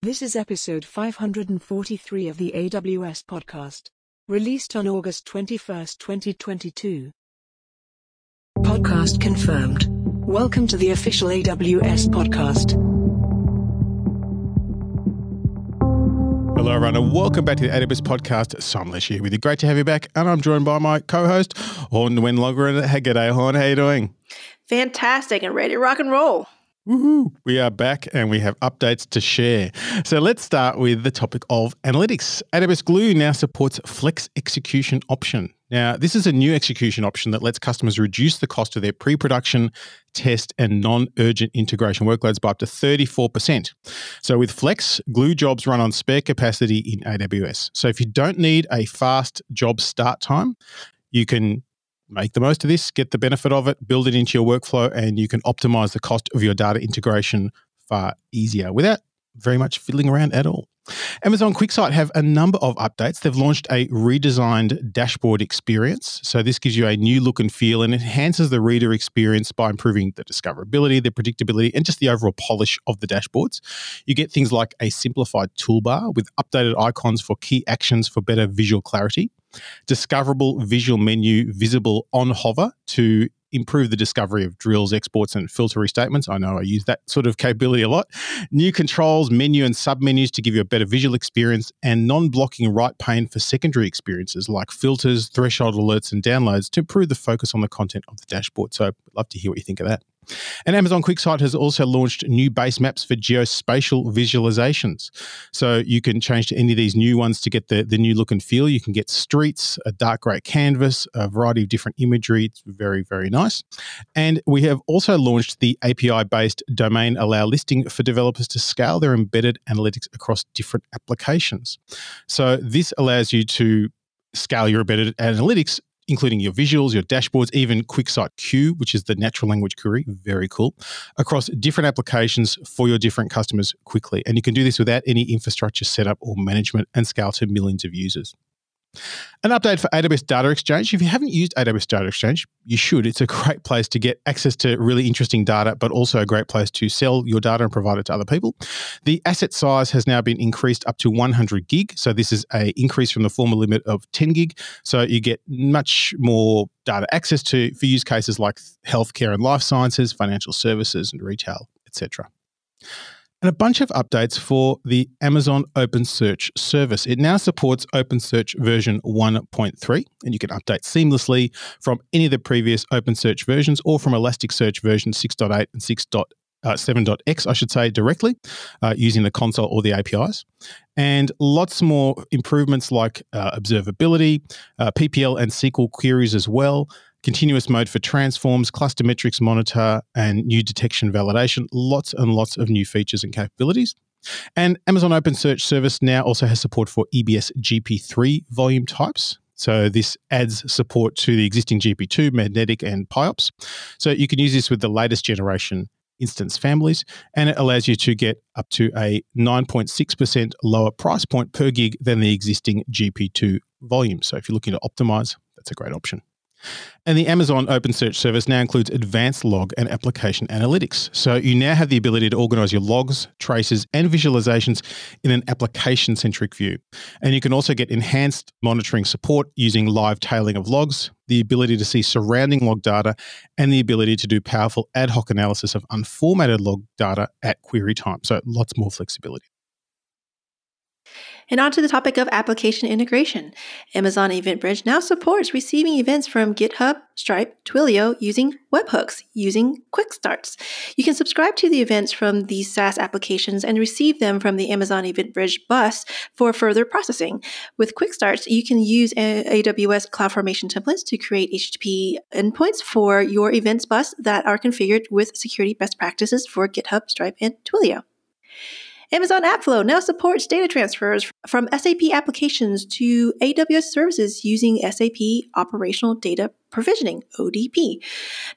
This is episode 543 of the AWS podcast, released on August 21, 2022. Podcast confirmed. Welcome to the official AWS podcast. Hello, everyone, and welcome back to the AWS podcast. Simon Elisha here with you. Great to have you back. And I'm joined by my co host, Hawn Nguyen-Loughren. Hey, g'day, Hawn. How you doing? Fantastic and ready to rock and roll. Woohoo. We are back and we have updates to share. So let's start with the topic of analytics. AWS Glue now supports Flex Execution Option. Now, this is a new execution option that lets customers reduce the cost of their pre production, test, and non urgent integration workloads by up to 34%. So, with Flex, Glue jobs run on spare capacity in AWS. So, if you don't need a fast job start time, you can make the most of this, get the benefit of it, build it into your workflow, and you can optimize the cost of your data integration far easier. Without very much fiddling around at all. Amazon QuickSight have a number of updates. They've launched a redesigned dashboard experience. So, this gives you a new look and feel and enhances the reader experience by improving the discoverability, the predictability, and just the overall polish of the dashboards. You get things like a simplified toolbar with updated icons for key actions for better visual clarity discoverable visual menu visible on hover to improve the discovery of drills, exports, and filter restatements. I know I use that sort of capability a lot. New controls, menu, and submenus to give you a better visual experience, and non blocking right pane for secondary experiences like filters, threshold alerts, and downloads to improve the focus on the content of the dashboard. So I'd love to hear what you think of that. And Amazon QuickSight has also launched new base maps for geospatial visualizations. So you can change to any of these new ones to get the, the new look and feel. You can get streets, a dark grey canvas, a variety of different imagery. It's very, very nice. And we have also launched the API based domain allow listing for developers to scale their embedded analytics across different applications. So this allows you to scale your embedded analytics including your visuals, your dashboards, even QuickSight Q, which is the natural language query, very cool, across different applications for your different customers quickly. And you can do this without any infrastructure setup or management and scale to millions of users. An update for AWS Data Exchange. If you haven't used AWS Data Exchange, you should. It's a great place to get access to really interesting data, but also a great place to sell your data and provide it to other people. The asset size has now been increased up to 100 gig. So this is a increase from the former limit of 10 gig. So you get much more data access to for use cases like healthcare and life sciences, financial services, and retail, etc and a bunch of updates for the Amazon OpenSearch service. It now supports OpenSearch version 1.3, and you can update seamlessly from any of the previous OpenSearch versions or from Elasticsearch version 6.8 and 6. Uh, 7.x, I should say, directly uh, using the console or the APIs. And lots more improvements like uh, observability, uh, PPL and SQL queries as well, continuous mode for transforms, cluster metrics monitor, and new detection validation. Lots and lots of new features and capabilities. And Amazon OpenSearch Service now also has support for EBS GP3 volume types. So this adds support to the existing GP2, Magnetic, and PIOPS. So you can use this with the latest generation instance families, and it allows you to get up to a 9.6% lower price point per gig than the existing GP2 volume. So if you're looking to optimize, that's a great option. And the Amazon OpenSearch service now includes advanced log and application analytics. So you now have the ability to organize your logs, traces, and visualizations in an application centric view. And you can also get enhanced monitoring support using live tailing of logs, the ability to see surrounding log data, and the ability to do powerful ad hoc analysis of unformatted log data at query time. So lots more flexibility. And on to the topic of application integration. Amazon EventBridge now supports receiving events from GitHub, Stripe, Twilio using webhooks, using quick starts. You can subscribe to the events from these SaaS applications and receive them from the Amazon EventBridge bus for further processing. With quick starts, you can use AWS CloudFormation templates to create HTTP endpoints for your events bus that are configured with security best practices for GitHub, Stripe, and Twilio. Amazon AppFlow now supports data transfers from SAP applications to AWS services using SAP Operational Data provisioning, ODP.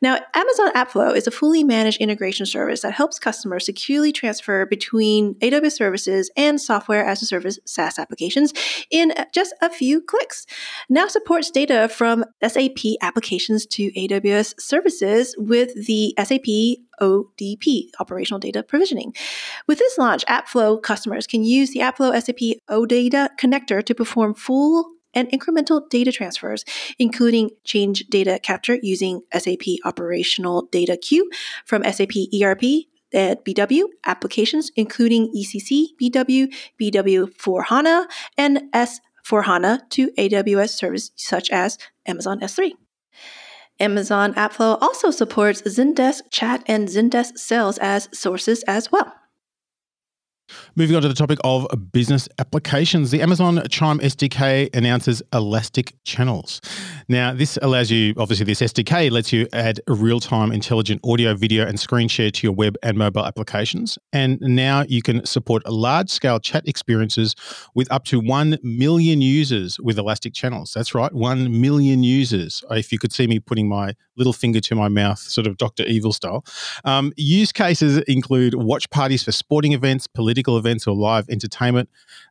Now, Amazon AppFlow is a fully managed integration service that helps customers securely transfer between AWS services and software as a service SaaS applications in just a few clicks. Now supports data from SAP applications to AWS services with the SAP ODP, Operational Data Provisioning. With this launch, AppFlow customers can use the AppFlow SAP OData connector to perform full and incremental data transfers, including change data capture using SAP Operational Data Queue from SAP ERP BW applications, including ECC, BW, BW for HANA, and S for HANA to AWS services such as Amazon S3. Amazon AppFlow also supports Zendesk Chat and Zendesk Sell as sources as well. Moving on to the topic of business applications, the Amazon Chime SDK announces elastic channels. Now, this allows you, obviously, this SDK lets you add real time intelligent audio, video, and screen share to your web and mobile applications. And now you can support large scale chat experiences with up to 1 million users with elastic channels. That's right, 1 million users. If you could see me putting my little finger to my mouth, sort of Dr. Evil style. Um, use cases include watch parties for sporting events, political events, or live entertainment.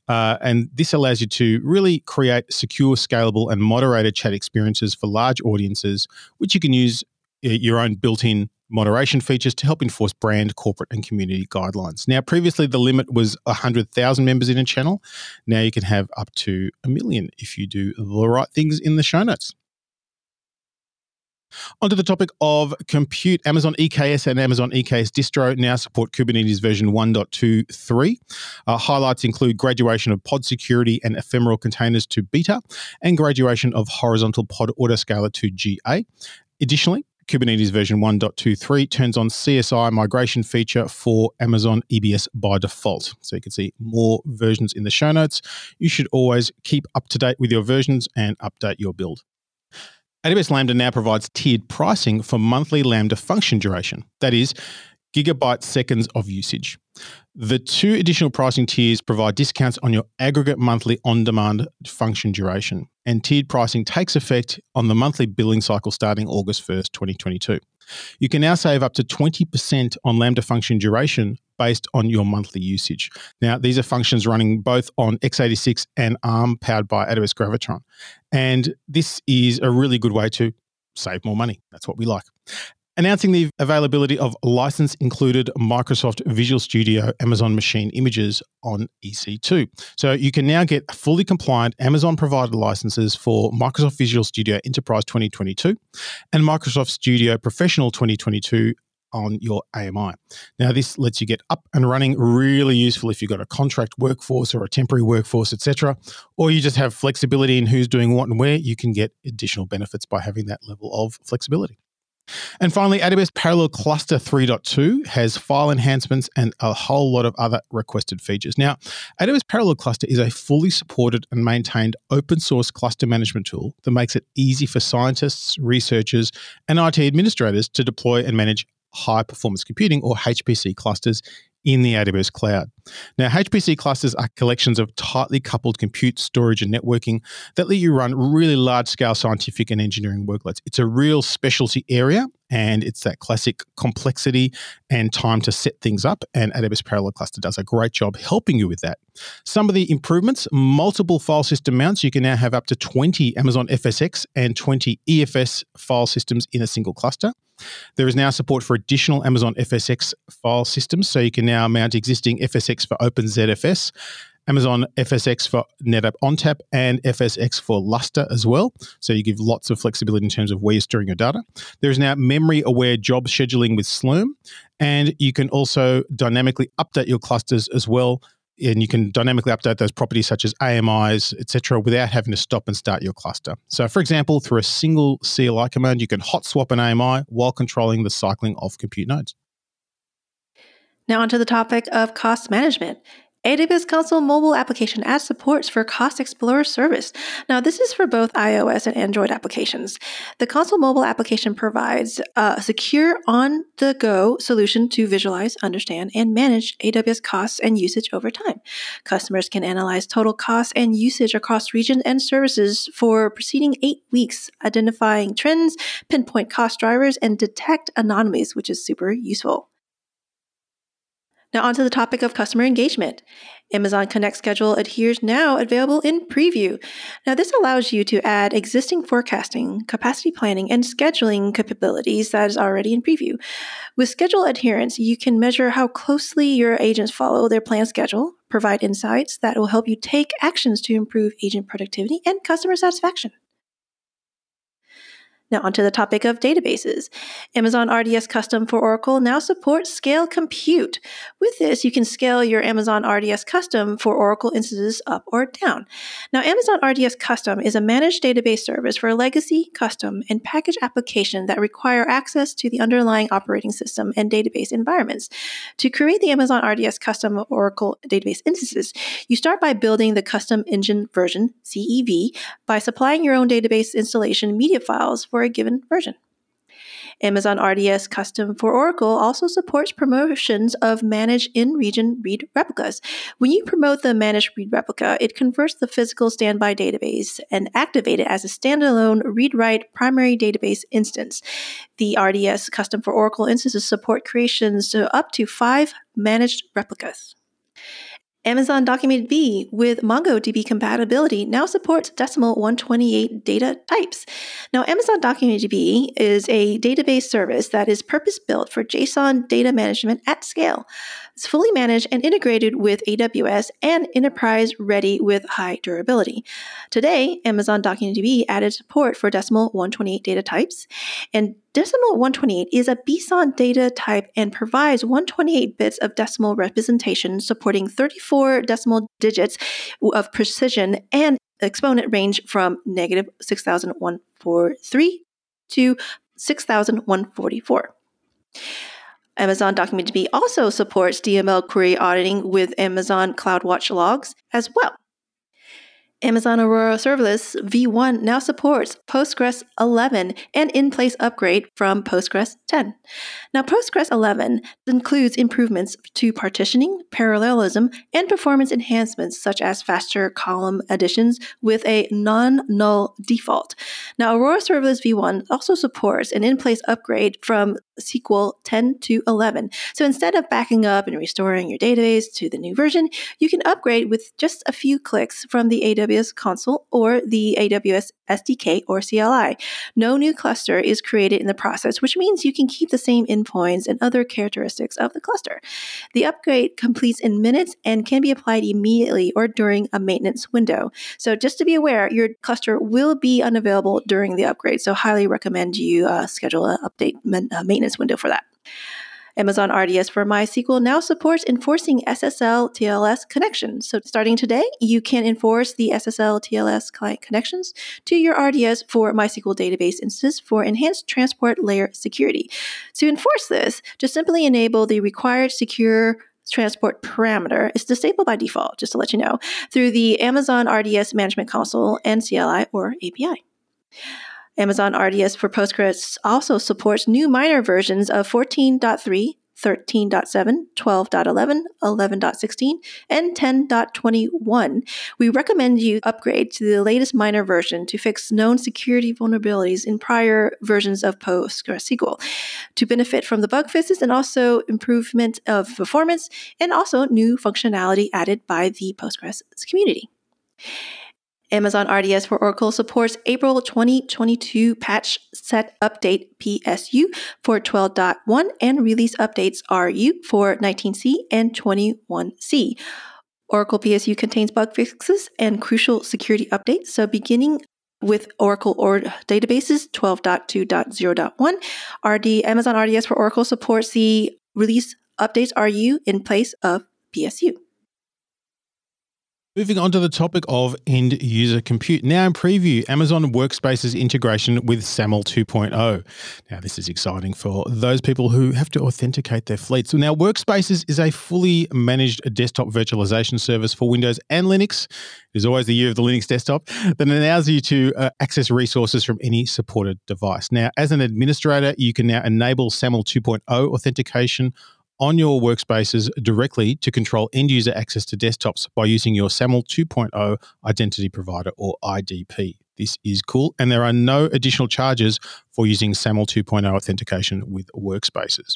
Uh, and this allows you to really create secure, scalable, and moderated chat experiences for large audiences, which you can use uh, your own built in moderation features to help enforce brand, corporate, and community guidelines. Now, previously the limit was 100,000 members in a channel. Now you can have up to a million if you do the right things in the show notes. Onto the topic of compute, Amazon EKS and Amazon EKS distro now support Kubernetes version 1.23. Uh, highlights include graduation of pod security and ephemeral containers to beta, and graduation of horizontal pod autoscaler to GA. Additionally, Kubernetes version 1.23 turns on CSI migration feature for Amazon EBS by default. So you can see more versions in the show notes. You should always keep up to date with your versions and update your build. AWS Lambda now provides tiered pricing for monthly Lambda function duration, that is, gigabyte seconds of usage. The two additional pricing tiers provide discounts on your aggregate monthly on demand function duration, and tiered pricing takes effect on the monthly billing cycle starting August 1st, 2022. You can now save up to 20% on Lambda function duration based on your monthly usage. Now, these are functions running both on x86 and ARM powered by AWS Graviton. And this is a really good way to save more money. That's what we like announcing the availability of license included Microsoft Visual Studio Amazon Machine Images on EC2. So you can now get fully compliant Amazon provided licenses for Microsoft Visual Studio Enterprise 2022 and Microsoft Studio Professional 2022 on your AMI. Now, this lets you get up and running really useful if you've got a contract workforce or a temporary workforce, etc., or you just have flexibility in who's doing what and where. You can get additional benefits by having that level of flexibility. And finally, AWS Parallel Cluster 3.2 has file enhancements and a whole lot of other requested features. Now, AWS Parallel Cluster is a fully supported and maintained open source cluster management tool that makes it easy for scientists, researchers, and IT administrators to deploy and manage high performance computing or HPC clusters in the AWS cloud. Now, HPC clusters are collections of tightly coupled compute, storage, and networking that let you run really large scale scientific and engineering workloads. It's a real specialty area, and it's that classic complexity and time to set things up. And AWS Parallel Cluster does a great job helping you with that. Some of the improvements multiple file system mounts. You can now have up to 20 Amazon FSx and 20 EFS file systems in a single cluster. There is now support for additional Amazon FSx file systems, so you can now mount existing FSx for OpenZFS, Amazon FSx for NetApp ONTAP, and FSx for Lustre as well. So you give lots of flexibility in terms of where you're storing your data. There is now memory aware job scheduling with Slurm, and you can also dynamically update your clusters as well and you can dynamically update those properties such as AMIs, etc., without having to stop and start your cluster. So, for example, through a single CLI command, you can hot swap an AMI while controlling the cycling of compute nodes. Now, onto the topic of cost management. AWS Console mobile application adds supports for Cost Explorer service. Now, this is for both iOS and Android applications. The console mobile application provides a secure on the go solution to visualize, understand, and manage AWS costs and usage over time. Customers can analyze total costs and usage across regions and services for preceding eight weeks, identifying trends, pinpoint cost drivers, and detect anomalies, which is super useful. Now, onto the topic of customer engagement. Amazon Connect Schedule adherence now available in preview. Now, this allows you to add existing forecasting, capacity planning, and scheduling capabilities that is already in preview. With schedule adherence, you can measure how closely your agents follow their planned schedule, provide insights that will help you take actions to improve agent productivity and customer satisfaction. Now, onto the topic of databases. Amazon RDS Custom for Oracle now supports Scale Compute. With this, you can scale your Amazon RDS Custom for Oracle instances up or down. Now, Amazon RDS Custom is a managed database service for legacy, custom, and package applications that require access to the underlying operating system and database environments. To create the Amazon RDS Custom Oracle database instances, you start by building the custom engine version, CEV, by supplying your own database installation media files for for a given version. Amazon RDS Custom for Oracle also supports promotions of managed in region read replicas. When you promote the managed read replica, it converts the physical standby database and activate it as a standalone read write primary database instance. The RDS Custom for Oracle instances support creations to up to five managed replicas. Amazon Document DocumentDB with MongoDB compatibility now supports decimal 128 data types. Now, Amazon Document DocumentDB is a database service that is purpose built for JSON data management at scale. It's fully managed and integrated with AWS and enterprise ready with high durability. Today, Amazon DocumentDB added support for decimal 128 data types, and Decimal 128 is a BSON data type and provides 128 bits of decimal representation supporting 34 decimal digits of precision and exponent range from negative 6143 to 6144. Amazon DocumentDB also supports DML query auditing with Amazon CloudWatch logs as well. Amazon Aurora Serverless v1 now supports Postgres 11 and in place upgrade from Postgres 10. Now, Postgres 11 includes improvements to partitioning, parallelism, and performance enhancements such as faster column additions with a non null default. Now, Aurora Serverless v1 also supports an in place upgrade from SQL 10 to 11. So instead of backing up and restoring your database to the new version, you can upgrade with just a few clicks from the AWS console or the AWS SDK or CLI. No new cluster is created in the process, which means you can keep the same endpoints and other characteristics of the cluster. The upgrade completes in minutes and can be applied immediately or during a maintenance window. So just to be aware, your cluster will be unavailable during the upgrade. So highly recommend you uh, schedule an update uh, maintenance window for that. Amazon RDS for MySQL now supports enforcing SSL TLS connections. So, starting today, you can enforce the SSL TLS client connections to your RDS for MySQL database instances for enhanced transport layer security. To enforce this, just simply enable the required secure transport parameter is disabled by default, just to let you know, through the Amazon RDS Management Console and CLI or API. Amazon RDS for Postgres also supports new minor versions of 14.3, 13.7, 12.11, 11.16, and 10.21. We recommend you upgrade to the latest minor version to fix known security vulnerabilities in prior versions of PostgreSQL to benefit from the bug fixes and also improvement of performance and also new functionality added by the Postgres community. Amazon RDS for Oracle supports April 2022 patch set update PSU for 12.1 and release updates RU for 19C and 21C. Oracle PSU contains bug fixes and crucial security updates. So, beginning with Oracle or databases 12.2.0.1, RD Amazon RDS for Oracle supports the release updates RU in place of PSU. Moving on to the topic of end user compute. Now in preview, Amazon Workspace's integration with SAML 2.0. Now, this is exciting for those people who have to authenticate their fleets. So now, Workspaces is a fully managed desktop virtualization service for Windows and Linux. It is always the year of the Linux desktop that allows you to uh, access resources from any supported device. Now, as an administrator, you can now enable SAML 2.0 authentication on your workspaces directly to control end user access to desktops by using your SAML 2.0 identity provider or IDP. This is cool, and there are no additional charges for using SAML 2.0 authentication with workspaces.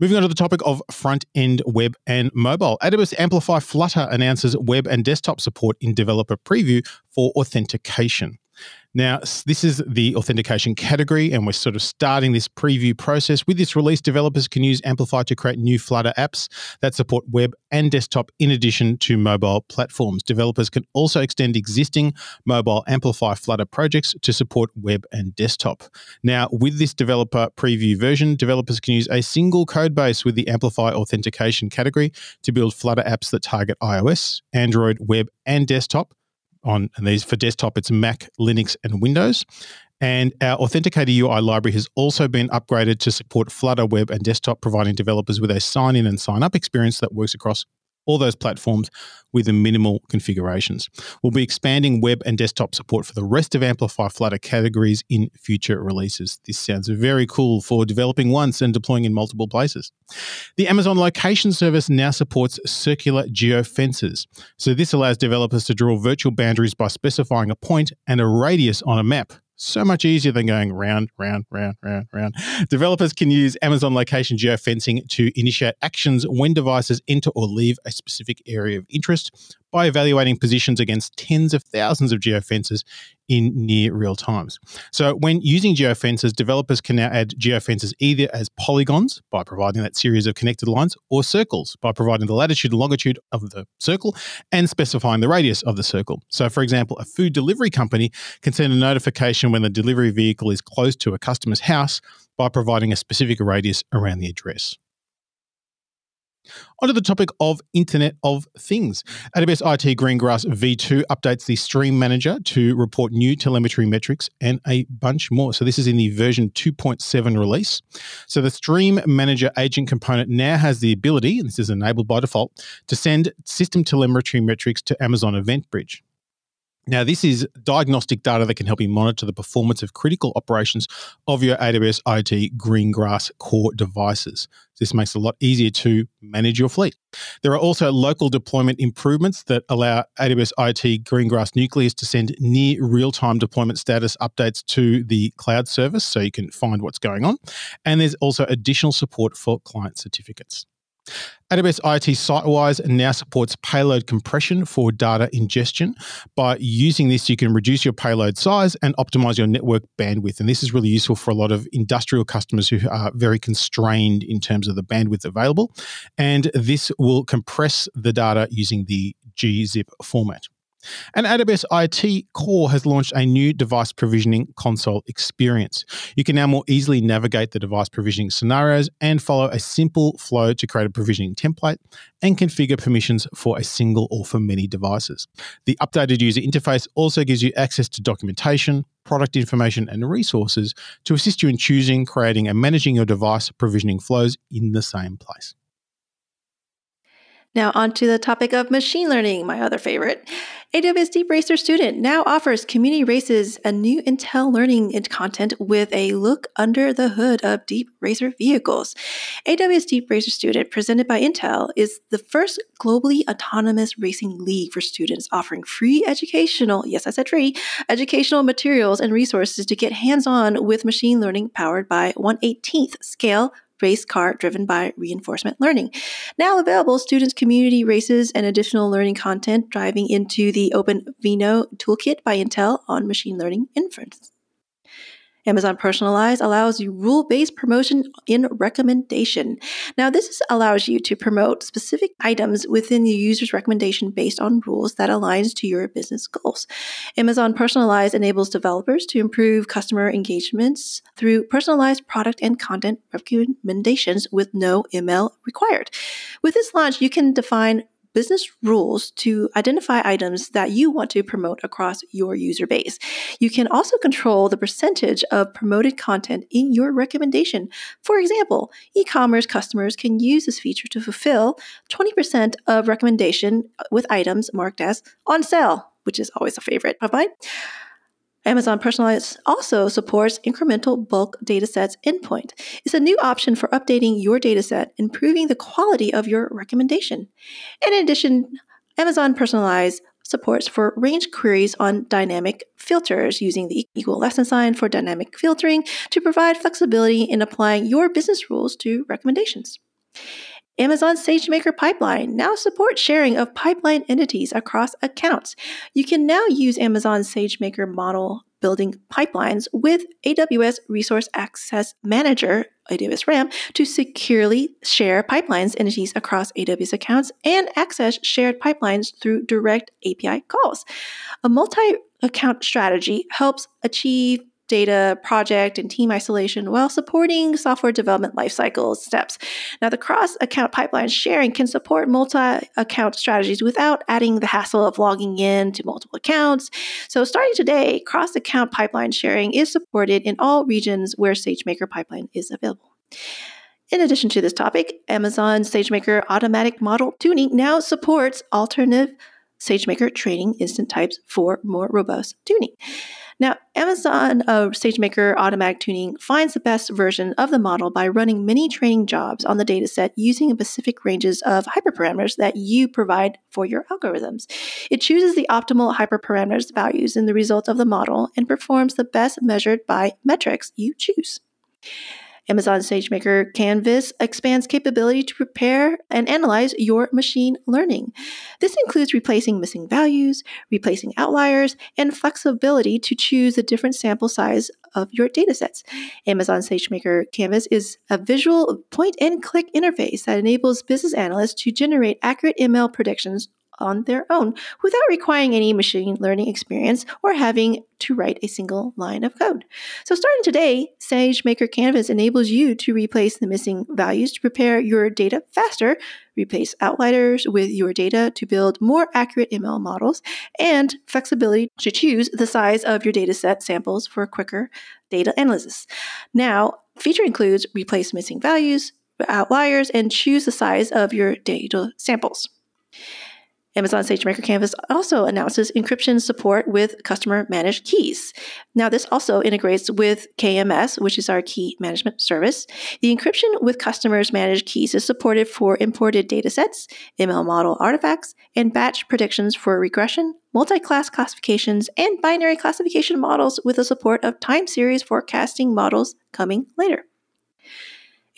Moving on to the topic of front end web and mobile. AWS Amplify Flutter announces web and desktop support in developer preview for authentication. Now, this is the authentication category, and we're sort of starting this preview process. With this release, developers can use Amplify to create new Flutter apps that support web and desktop in addition to mobile platforms. Developers can also extend existing mobile Amplify Flutter projects to support web and desktop. Now, with this developer preview version, developers can use a single code base with the Amplify authentication category to build Flutter apps that target iOS, Android, web, and desktop on these for desktop it's Mac, Linux, and Windows. And our Authenticator UI library has also been upgraded to support Flutter web and desktop, providing developers with a sign in and sign up experience that works across all those platforms with minimal configurations. We'll be expanding web and desktop support for the rest of Amplify Flutter categories in future releases. This sounds very cool for developing once and deploying in multiple places. The Amazon location service now supports circular geofences. So this allows developers to draw virtual boundaries by specifying a point and a radius on a map so much easier than going round, round, round, round, round. Developers can use Amazon location geofencing to initiate actions when devices enter or leave a specific area of interest by evaluating positions against tens of thousands of geofences in near real times. So, when using geofences, developers can now add geofences either as polygons by providing that series of connected lines, or circles by providing the latitude and longitude of the circle and specifying the radius of the circle. So, for example, a food delivery company can send a notification when the delivery vehicle is close to a customer's house by providing a specific radius around the address. Onto the topic of Internet of Things. AWS IoT Greengrass V2 updates the Stream Manager to report new telemetry metrics and a bunch more. So, this is in the version 2.7 release. So, the Stream Manager agent component now has the ability, and this is enabled by default, to send system telemetry metrics to Amazon EventBridge. Now, this is diagnostic data that can help you monitor the performance of critical operations of your AWS IoT Greengrass core devices. This makes it a lot easier to manage your fleet. There are also local deployment improvements that allow AWS IoT Greengrass Nucleus to send near real time deployment status updates to the cloud service so you can find what's going on. And there's also additional support for client certificates. AWS IoT SiteWise now supports payload compression for data ingestion. By using this, you can reduce your payload size and optimize your network bandwidth. And this is really useful for a lot of industrial customers who are very constrained in terms of the bandwidth available. And this will compress the data using the gzip format. And AWS IoT Core has launched a new device provisioning console experience. You can now more easily navigate the device provisioning scenarios and follow a simple flow to create a provisioning template and configure permissions for a single or for many devices. The updated user interface also gives you access to documentation, product information, and resources to assist you in choosing, creating, and managing your device provisioning flows in the same place. Now, on to the topic of machine learning, my other favorite. AWS Deep Racer Student now offers community races a new Intel learning content with a look under the hood of Deep Racer vehicles. AWS Deep Racer Student, presented by Intel, is the first globally autonomous racing league for students offering free educational, yes, I said free, educational materials and resources to get hands on with machine learning powered by 118th scale race car driven by reinforcement learning. Now available, students' community races and additional learning content driving into the Open Vino Toolkit by Intel on machine learning inference. Amazon Personalize allows you rule based promotion in recommendation. Now, this allows you to promote specific items within the user's recommendation based on rules that aligns to your business goals. Amazon Personalize enables developers to improve customer engagements through personalized product and content recommendations with no ML required. With this launch, you can define business rules to identify items that you want to promote across your user base. You can also control the percentage of promoted content in your recommendation. For example, e commerce customers can use this feature to fulfill 20% of recommendation with items marked as on sale, which is always a favorite of mine. Amazon Personalize also supports incremental bulk datasets endpoint. It's a new option for updating your dataset, improving the quality of your recommendation. And in addition, Amazon Personalize supports for range queries on dynamic filters using the equal lesson sign for dynamic filtering to provide flexibility in applying your business rules to recommendations. Amazon SageMaker Pipeline now supports sharing of pipeline entities across accounts. You can now use Amazon SageMaker model building pipelines with AWS Resource Access Manager, AWS RAM, to securely share pipelines entities across AWS accounts and access shared pipelines through direct API calls. A multi account strategy helps achieve data project and team isolation while supporting software development lifecycle steps. Now, the cross account pipeline sharing can support multi account strategies without adding the hassle of logging in to multiple accounts. So, starting today, cross account pipeline sharing is supported in all regions where SageMaker Pipeline is available. In addition to this topic, Amazon SageMaker Automatic Model Tuning now supports alternative SageMaker training instant types for more robust tuning. Now, Amazon uh, SageMaker Automatic Tuning finds the best version of the model by running many training jobs on the dataset using specific ranges of hyperparameters that you provide for your algorithms. It chooses the optimal hyperparameters values in the results of the model and performs the best measured by metrics you choose. Amazon SageMaker Canvas expands capability to prepare and analyze your machine learning. This includes replacing missing values, replacing outliers, and flexibility to choose a different sample size of your datasets. Amazon SageMaker Canvas is a visual point and click interface that enables business analysts to generate accurate ML predictions on their own without requiring any machine learning experience or having to write a single line of code. So, starting today, SageMaker Canvas enables you to replace the missing values to prepare your data faster, replace outliers with your data to build more accurate ML models, and flexibility to choose the size of your dataset samples for quicker data analysis. Now, feature includes replace missing values, outliers, and choose the size of your data samples. Amazon SageMaker Canvas also announces encryption support with customer managed keys. Now, this also integrates with KMS, which is our key management service. The encryption with customers managed keys is supported for imported datasets, ML model artifacts, and batch predictions for regression, multi class classifications, and binary classification models with the support of time series forecasting models coming later.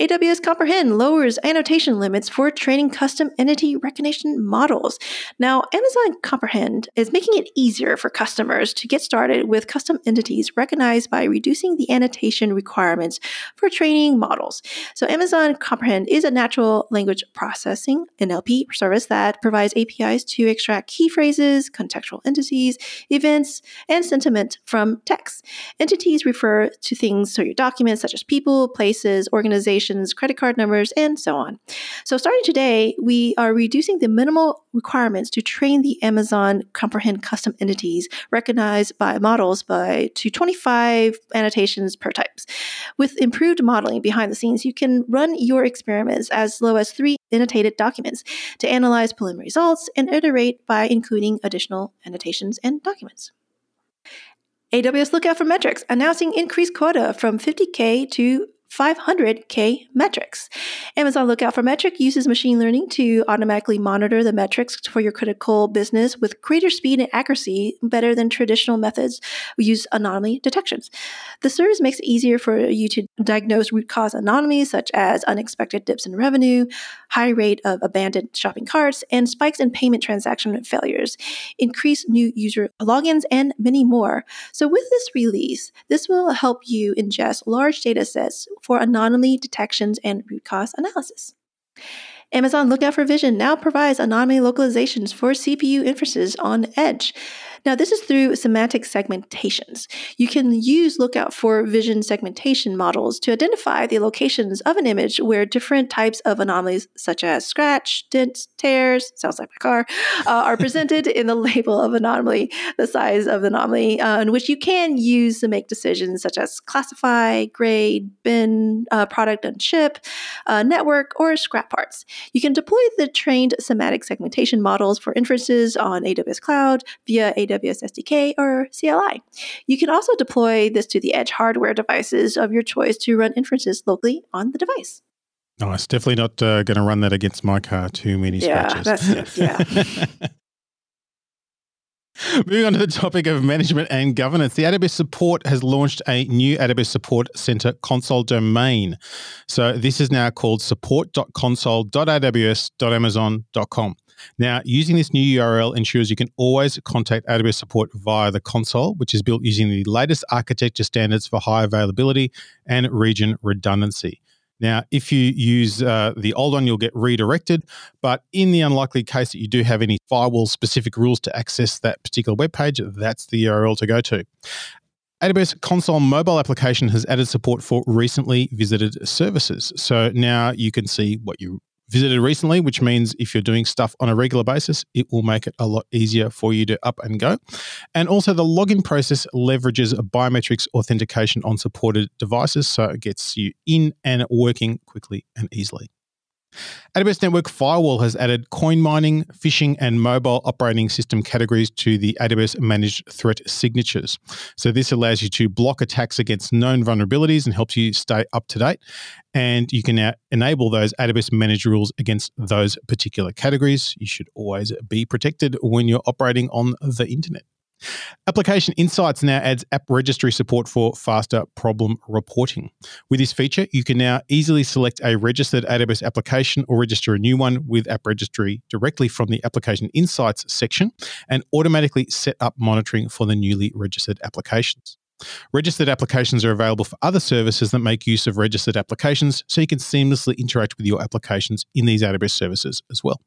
AWS Comprehend lowers annotation limits for training custom entity recognition models. Now, Amazon Comprehend is making it easier for customers to get started with custom entities recognized by reducing the annotation requirements for training models. So, Amazon Comprehend is a natural language processing NLP service that provides APIs to extract key phrases, contextual entities, events, and sentiment from text. Entities refer to things, so your documents such as people, places, organizations credit card numbers, and so on. So, starting today, we are reducing the minimal requirements to train the Amazon Comprehend custom entities recognized by models by to 25 annotations per types. With improved modeling behind the scenes, you can run your experiments as low as three annotated documents to analyze preliminary results and iterate by including additional annotations and documents. AWS Lookout for Metrics announcing increased quota from 50K to 500K metrics. Amazon Lookout for Metric uses machine learning to automatically monitor the metrics for your critical business with greater speed and accuracy better than traditional methods we use anomaly detections. The service makes it easier for you to diagnose root cause anomalies such as unexpected dips in revenue, high rate of abandoned shopping carts, and spikes in payment transaction failures, increase new user logins, and many more. So with this release, this will help you ingest large data sets for anomaly detections and root cause analysis. Amazon Lookout for Vision now provides anomaly localizations for CPU inferences on Edge. Now, this is through semantic segmentations. You can use Lookout for vision segmentation models to identify the locations of an image where different types of anomalies, such as scratch, dents, tears, sounds like my car, uh, are presented in the label of anomaly, the size of the anomaly, uh, in which you can use to make decisions such as classify, grade, bin, uh, product and ship, uh, network, or scrap parts. You can deploy the trained semantic segmentation models for inferences on AWS Cloud via AWS SDK or CLI. You can also deploy this to the edge hardware devices of your choice to run inferences locally on the device. Nice. Definitely not uh, going to run that against my car. Too many Yeah, scratches. yeah. Moving on to the topic of management and governance, the AWS Support has launched a new AWS Support Center console domain. So this is now called support.console.aws.amazon.com. Now, using this new URL ensures you can always contact AWS Support via the console, which is built using the latest architecture standards for high availability and region redundancy. Now, if you use uh, the old one, you'll get redirected. But in the unlikely case that you do have any firewall specific rules to access that particular web page, that's the URL to go to. AWS Console mobile application has added support for recently visited services. So now you can see what you visited recently, which means if you're doing stuff on a regular basis, it will make it a lot easier for you to up and go. And also, the login process leverages biometrics authentication on supported devices, so it gets you in and working quickly and easily. AWS Network Firewall has added coin mining, phishing, and mobile operating system categories to the AWS Managed Threat Signatures. So, this allows you to block attacks against known vulnerabilities and helps you stay up to date. And you can now enable those AWS managed rules against those particular categories. You should always be protected when you're operating on the internet. Application Insights now adds app registry support for faster problem reporting. With this feature, you can now easily select a registered AWS application or register a new one with App Registry directly from the Application Insights section and automatically set up monitoring for the newly registered applications. Registered applications are available for other services that make use of registered applications, so you can seamlessly interact with your applications in these AWS services as well.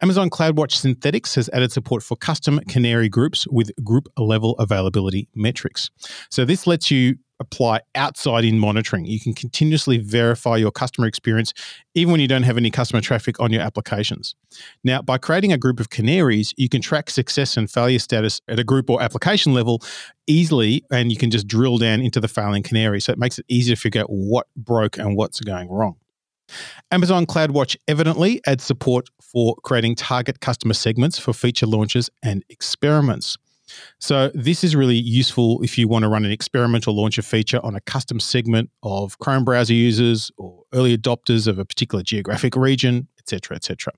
Amazon CloudWatch Synthetics has added support for custom canary groups with group level availability metrics. So, this lets you apply outside in monitoring. You can continuously verify your customer experience even when you don't have any customer traffic on your applications. Now, by creating a group of canaries, you can track success and failure status at a group or application level easily, and you can just drill down into the failing canary. So, it makes it easier to figure out what broke and what's going wrong. Amazon CloudWatch evidently adds support for creating target customer segments for feature launches and experiments. So, this is really useful if you want to run an experimental launch feature on a custom segment of Chrome browser users or early adopters of a particular geographic region, etc., etc.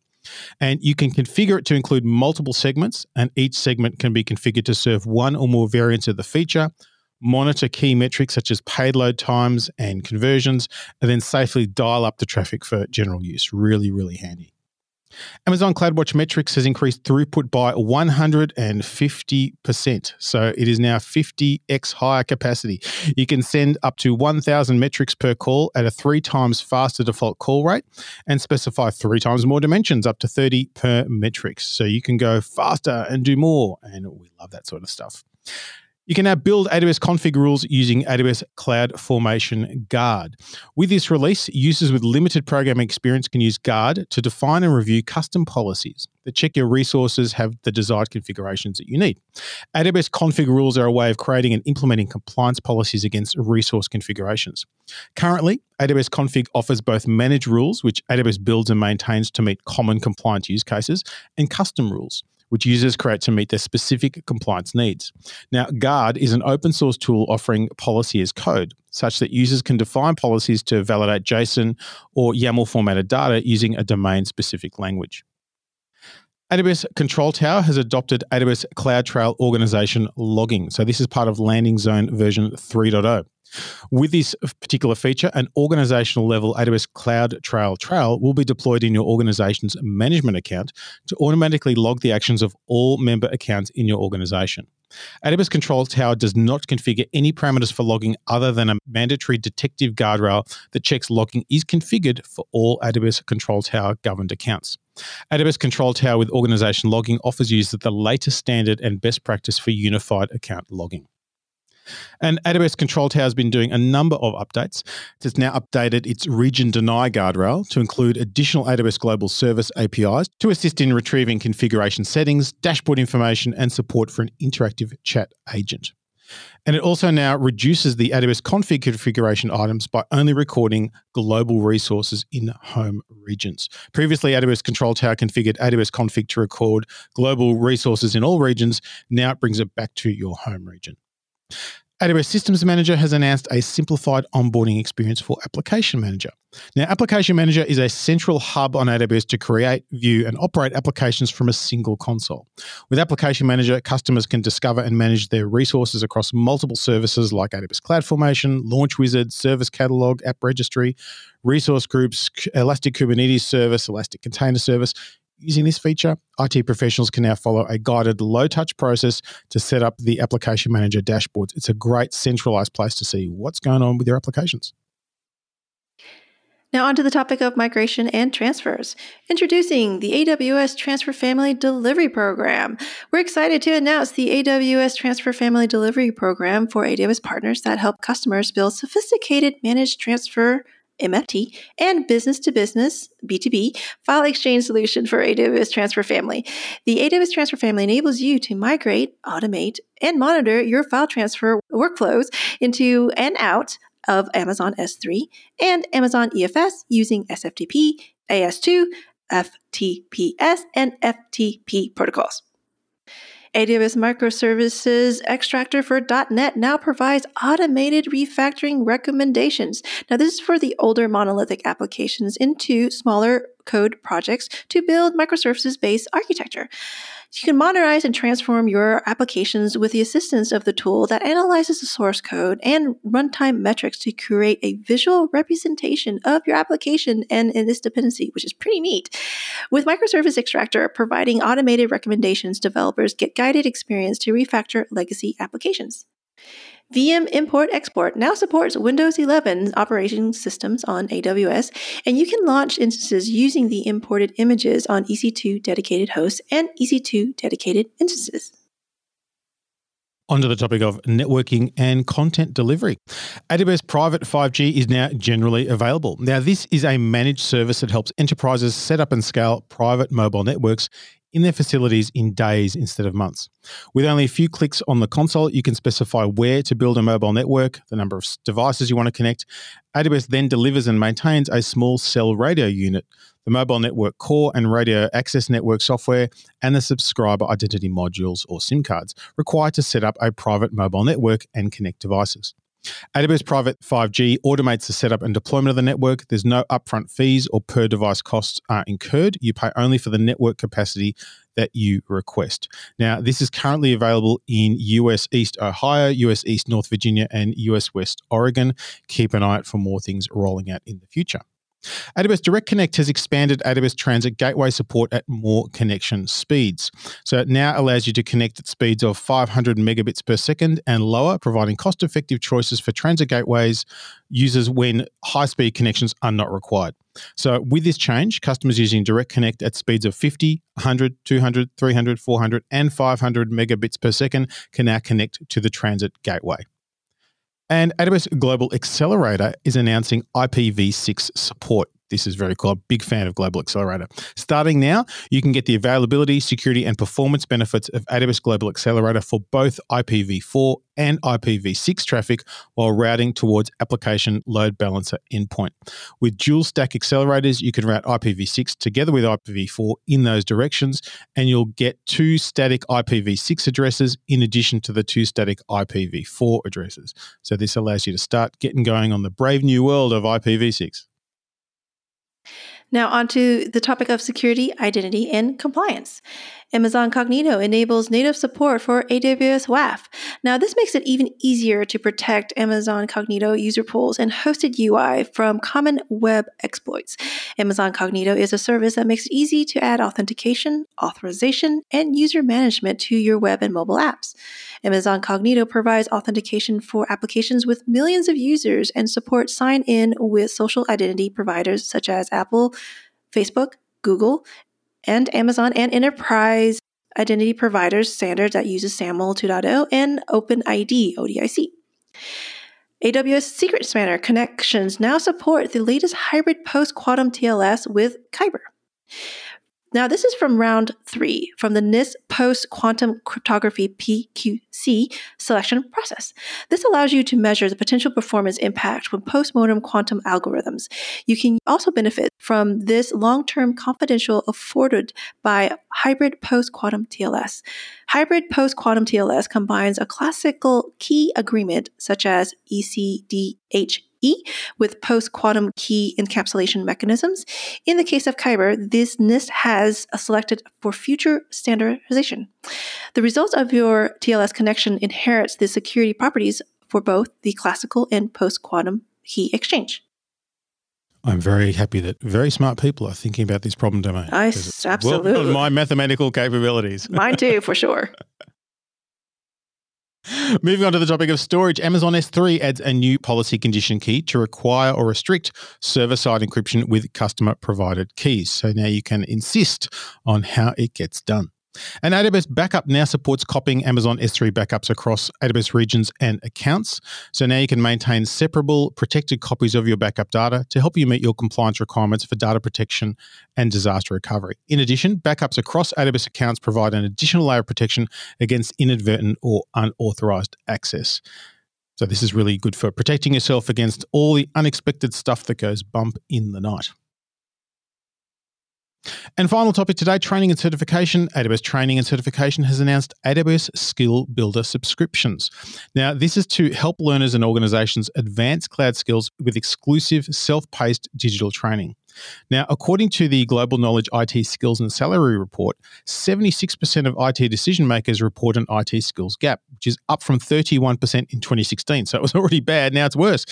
And you can configure it to include multiple segments, and each segment can be configured to serve one or more variants of the feature monitor key metrics such as payload times and conversions, and then safely dial up the traffic for general use. Really, really handy. Amazon CloudWatch Metrics has increased throughput by 150%. So it is now 50x higher capacity. You can send up to 1,000 metrics per call at a three times faster default call rate and specify three times more dimensions, up to 30 per metrics. So you can go faster and do more. And we love that sort of stuff. You can now build AWS config rules using AWS Cloud Formation Guard. With this release, users with limited programming experience can use Guard to define and review custom policies that check your resources have the desired configurations that you need. AWS config rules are a way of creating and implementing compliance policies against resource configurations. Currently, AWS config offers both managed rules, which AWS builds and maintains to meet common compliance use cases, and custom rules which users create to meet their specific compliance needs. Now, Guard is an open source tool offering policy as code, such that users can define policies to validate JSON or YAML formatted data using a domain specific language. AWS Control Tower has adopted AWS CloudTrail organization logging. So, this is part of Landing Zone version 3.0. With this particular feature, an organizational level AWS CloudTrail trail will be deployed in your organization's management account to automatically log the actions of all member accounts in your organization. AWS Control Tower does not configure any parameters for logging other than a mandatory detective guardrail that checks logging is configured for all AWS Control Tower governed accounts. AWS Control Tower with organization logging offers users the latest standard and best practice for unified account logging. And AWS Control Tower has been doing a number of updates. It has now updated its region deny guardrail to include additional AWS Global Service APIs to assist in retrieving configuration settings, dashboard information, and support for an interactive chat agent. And it also now reduces the AWS config configuration items by only recording global resources in home regions. Previously, AWS Control Tower configured AWS config to record global resources in all regions. Now it brings it back to your home region. AWS Systems Manager has announced a simplified onboarding experience for Application Manager. Now, Application Manager is a central hub on AWS to create, view, and operate applications from a single console. With Application Manager, customers can discover and manage their resources across multiple services like AWS CloudFormation, Launch Wizard, Service Catalog, App Registry, resource groups, Elastic Kubernetes Service, Elastic Container Service, Using this feature, IT professionals can now follow a guided low touch process to set up the application manager dashboards. It's a great centralized place to see what's going on with your applications. Now, onto the topic of migration and transfers. Introducing the AWS Transfer Family Delivery Program. We're excited to announce the AWS Transfer Family Delivery Program for AWS partners that help customers build sophisticated managed transfer MFT, and business to business, B2B, file exchange solution for AWS Transfer Family. The AWS Transfer Family enables you to migrate, automate, and monitor your file transfer workflows into and out of Amazon S3 and Amazon EFS using SFTP, AS2, FTPS, and FTP protocols. AWS Microservices Extractor for .NET now provides automated refactoring recommendations. Now, this is for the older monolithic applications into smaller code projects to build microservices-based architecture. You can modernize and transform your applications with the assistance of the tool that analyzes the source code and runtime metrics to create a visual representation of your application and in its dependency, which is pretty neat. With Microservice Extractor providing automated recommendations, developers get guided experience to refactor legacy applications. VM Import Export now supports Windows 11 operating systems on AWS, and you can launch instances using the imported images on EC2 dedicated hosts and EC2 dedicated instances. Onto the topic of networking and content delivery. AWS Private 5G is now generally available. Now, this is a managed service that helps enterprises set up and scale private mobile networks in their facilities in days instead of months. With only a few clicks on the console, you can specify where to build a mobile network, the number of devices you want to connect. AWS then delivers and maintains a small cell radio unit, the mobile network core and radio access network software, and the subscriber identity modules or SIM cards required to set up a private mobile network and connect devices. AWS Private 5G automates the setup and deployment of the network. There's no upfront fees or per device costs are incurred. You pay only for the network capacity that you request. Now, this is currently available in US East Ohio, US East North Virginia, and US West Oregon. Keep an eye out for more things rolling out in the future. AWS Direct Connect has expanded AWS Transit Gateway support at more connection speeds. So it now allows you to connect at speeds of 500 megabits per second and lower, providing cost effective choices for transit gateways users when high speed connections are not required. So, with this change, customers using Direct Connect at speeds of 50, 100, 200, 300, 400, and 500 megabits per second can now connect to the transit gateway. And AWS Global Accelerator is announcing IPv6 support. This is very cool. I'm a big fan of Global Accelerator. Starting now, you can get the availability, security, and performance benefits of AWS Global Accelerator for both IPv4 and IPv6 traffic while routing towards application load balancer endpoint. With dual stack accelerators, you can route IPv6 together with IPv4 in those directions, and you'll get two static IPv6 addresses in addition to the two static IPv4 addresses. So this allows you to start getting going on the brave new world of IPv6. Now, on to the topic of security, identity, and compliance. Amazon Cognito enables native support for AWS WAF. Now, this makes it even easier to protect Amazon Cognito user pools and hosted UI from common web exploits. Amazon Cognito is a service that makes it easy to add authentication, authorization, and user management to your web and mobile apps. Amazon Cognito provides authentication for applications with millions of users and supports sign in with social identity providers such as Apple, Facebook, Google, and Amazon and Enterprise Identity Providers standards that uses SAML 2.0 and OpenID ODIC. AWS Secrets Manager connections now support the latest hybrid post quantum TLS with Kyber. Now, this is from round three from the NIST Post Quantum Cryptography PQC selection process. This allows you to measure the potential performance impact with post-mortem quantum algorithms. You can also benefit from this long-term confidential afforded by hybrid post-quantum TLS. Hybrid post-quantum TLS combines a classical key agreement such as ECDH E with post quantum key encapsulation mechanisms. In the case of Kyber, this NIST has selected for future standardization. The result of your TLS connection inherits the security properties for both the classical and post quantum key exchange. I'm very happy that very smart people are thinking about this problem domain. I absolutely. Well my mathematical capabilities. Mine too, for sure. Moving on to the topic of storage, Amazon S3 adds a new policy condition key to require or restrict server side encryption with customer provided keys. So now you can insist on how it gets done. And AWS Backup now supports copying Amazon S3 backups across AWS regions and accounts. So now you can maintain separable, protected copies of your backup data to help you meet your compliance requirements for data protection and disaster recovery. In addition, backups across AWS accounts provide an additional layer of protection against inadvertent or unauthorized access. So this is really good for protecting yourself against all the unexpected stuff that goes bump in the night. And final topic today training and certification. AWS Training and Certification has announced AWS Skill Builder subscriptions. Now, this is to help learners and organizations advance cloud skills with exclusive self paced digital training. Now, according to the Global Knowledge IT Skills and Salary Report, 76% of IT decision makers report an IT skills gap, which is up from 31% in 2016. So it was already bad. Now it's worse.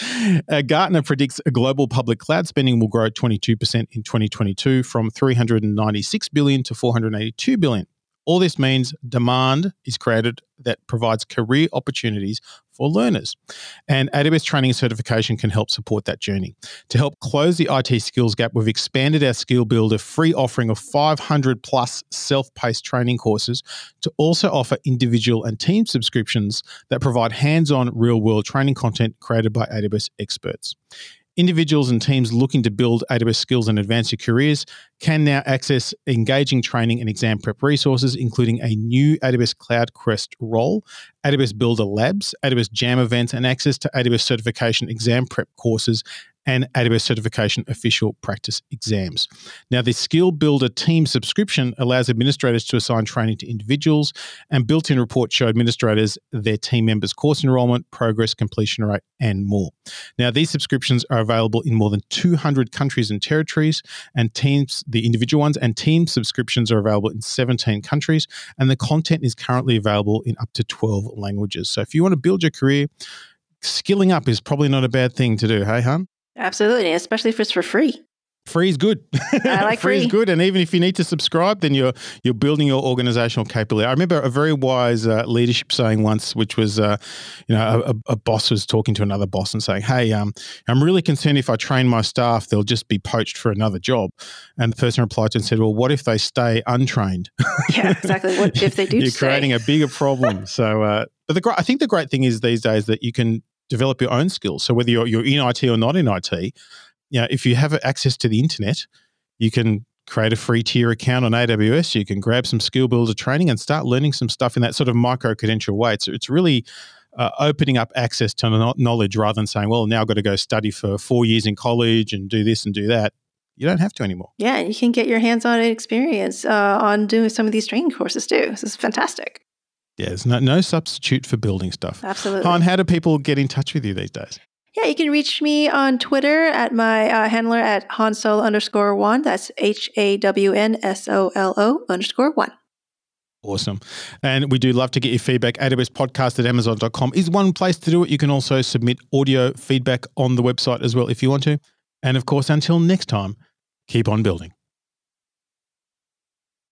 Uh, Gartner predicts global public cloud spending will grow 22% in 2022 from 396 billion to 482 billion. All this means demand is created that provides career opportunities for learners. And AWS training and certification can help support that journey. To help close the IT skills gap, we've expanded our Skill Builder free offering of 500 plus self paced training courses to also offer individual and team subscriptions that provide hands on real world training content created by AWS experts. Individuals and teams looking to build AWS skills and advance your careers can now access engaging training and exam prep resources, including a new AWS Cloud Quest role, AWS Builder Labs, AWS Jam events, and access to AWS certification exam prep courses and AWS certification official practice exams. Now, the Skill Builder team subscription allows administrators to assign training to individuals, and built in reports show administrators their team members' course enrollment, progress, completion rate, and more. Now, these subscriptions are available in more than 200 countries and territories, and teams, the individual ones, and team subscriptions are available in 17 countries, and the content is currently available in up to 12 languages. So, if you want to build your career, skilling up is probably not a bad thing to do, hey, Hawn? Absolutely, especially if it's for free. Free is good. I like free. free. is good, and even if you need to subscribe, then you're you're building your organizational capability. I remember a very wise uh, leadership saying once, which was, uh, you know, a, a, boss was talking to another boss and saying, "Hey, um, I'm really concerned if I train my staff, they'll just be poached for another job." And the person replied to and said, "Well, what if they stay untrained?" Yeah, exactly. What if they do? you're stay? creating a bigger problem. so, uh, but the I think the great thing is these days that you can develop your own skills. So whether you're, you're in IT or not in IT, you know, if you have access to the internet, you can create a free tier account on AWS. You can grab some skill builder training and start learning some stuff in that sort of micro credential way. It's, it's really uh, opening up access to knowledge rather than saying, well, now I've got to go study for four years in college and do this and do that. You don't have to anymore. Yeah, you can get your hands on experience uh, on doing some of these training courses too. This is fantastic. Yeah, there's no, no substitute for building stuff. Absolutely. Hawn, how do people get in touch with you these days? Yeah, you can reach me on Twitter at my uh, handler at Hawnsolo underscore one. That's H A W N S O L O underscore one. Awesome. And we do love to get your feedback. AWS podcast at amazon.com is one place to do it. You can also submit audio feedback on the website as well if you want to. And of course, until next time, keep on building.